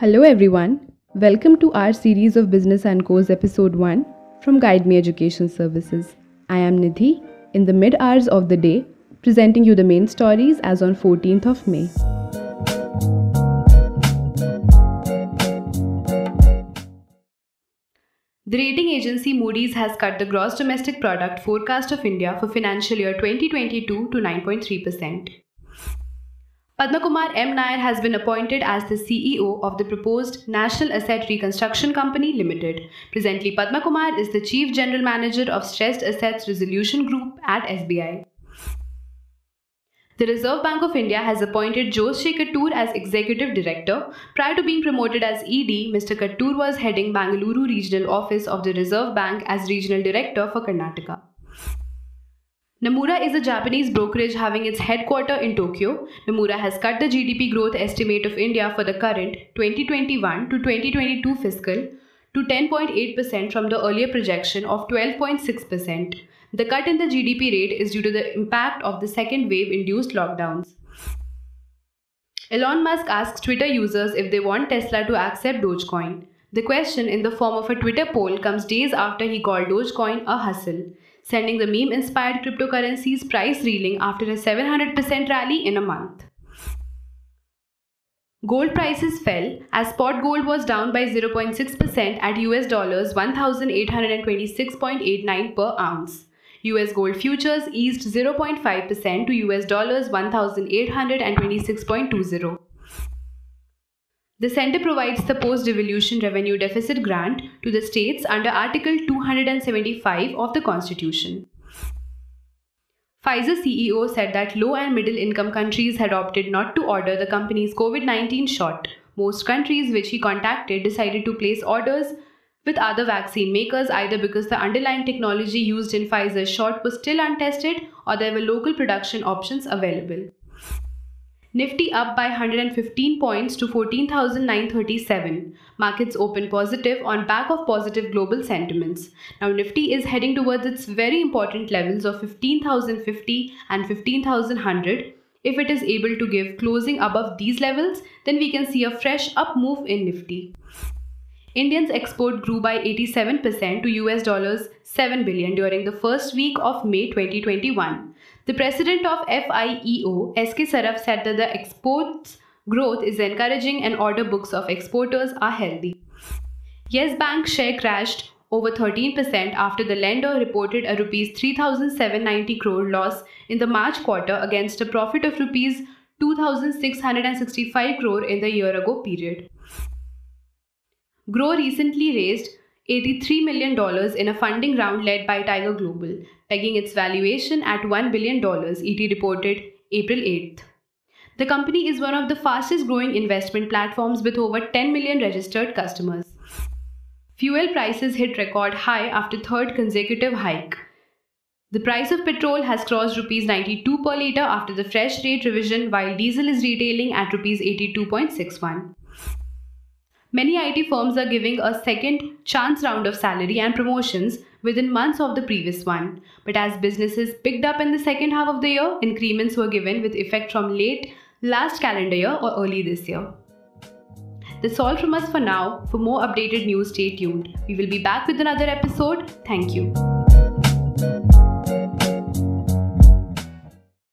Hello everyone. Welcome to our series of Business Uncos episode 1 from Guide Me Education Services. I am Nidhi in the mid hours of the day presenting you the main stories as on 14th of May. The rating agency Moody's has cut the gross domestic product forecast of India for financial year 2022 to 9.3%. Padma Kumar M. Nair has been appointed as the CEO of the proposed National Asset Reconstruction Company Limited. Presently, Padma Kumar is the Chief General Manager of Stressed Assets Resolution Group at SBI. The Reserve Bank of India has appointed Jose Kattoor as Executive Director. Prior to being promoted as ED, Mr. Kattoor was heading Bangalore Regional Office of the Reserve Bank as Regional Director for Karnataka. Nomura is a Japanese brokerage having its headquarters in Tokyo. Nomura has cut the GDP growth estimate of India for the current 2021 to 2022 fiscal to 10.8% from the earlier projection of 12.6%. The cut in the GDP rate is due to the impact of the second wave induced lockdowns. Elon Musk asks Twitter users if they want Tesla to accept Dogecoin. The question, in the form of a Twitter poll, comes days after he called Dogecoin a hustle sending the meme inspired cryptocurrency's price reeling after a 700% rally in a month. Gold prices fell as spot gold was down by 0.6% at US dollars 1826.89 per ounce. US gold futures eased 0.5% to US dollars 1826.20. The center provides the post devolution revenue deficit grant to the states under Article 275 of the Constitution. Pfizer CEO said that low and middle income countries had opted not to order the company's COVID 19 shot. Most countries which he contacted decided to place orders with other vaccine makers either because the underlying technology used in Pfizer's shot was still untested or there were local production options available. Nifty up by 115 points to 14,937. Markets open positive on back of positive global sentiments. Now Nifty is heading towards its very important levels of 15,050 and 15,100. If it is able to give closing above these levels, then we can see a fresh up move in Nifty. Indians export grew by 87% to US dollars 7 billion during the first week of May 2021. The president of FIEO, SK Saraf, said that the exports growth is encouraging and order books of exporters are healthy. Yes Bank share crashed over 13% after the lender reported a rupees 3790 crore loss in the March quarter against a profit of rupees 2665 crore in the year ago period. Groww recently raised $83 million in a funding round led by Tiger Global, pegging its valuation at $1 billion, ET reported April 8th. The company is one of the fastest growing investment platforms with over 10 million registered customers. Fuel prices hit record high after third consecutive hike. The price of petrol has crossed rupees 92 per litre after the fresh rate revision while diesel is retailing at rupees 82.61. Many IT firms are giving a second chance round of salary and promotions within months of the previous one. But as businesses picked up in the second half of the year, increments were given with effect from late last calendar year or early this year. That's all from us for now. For more updated news, stay tuned. We will be back with another episode. Thank you.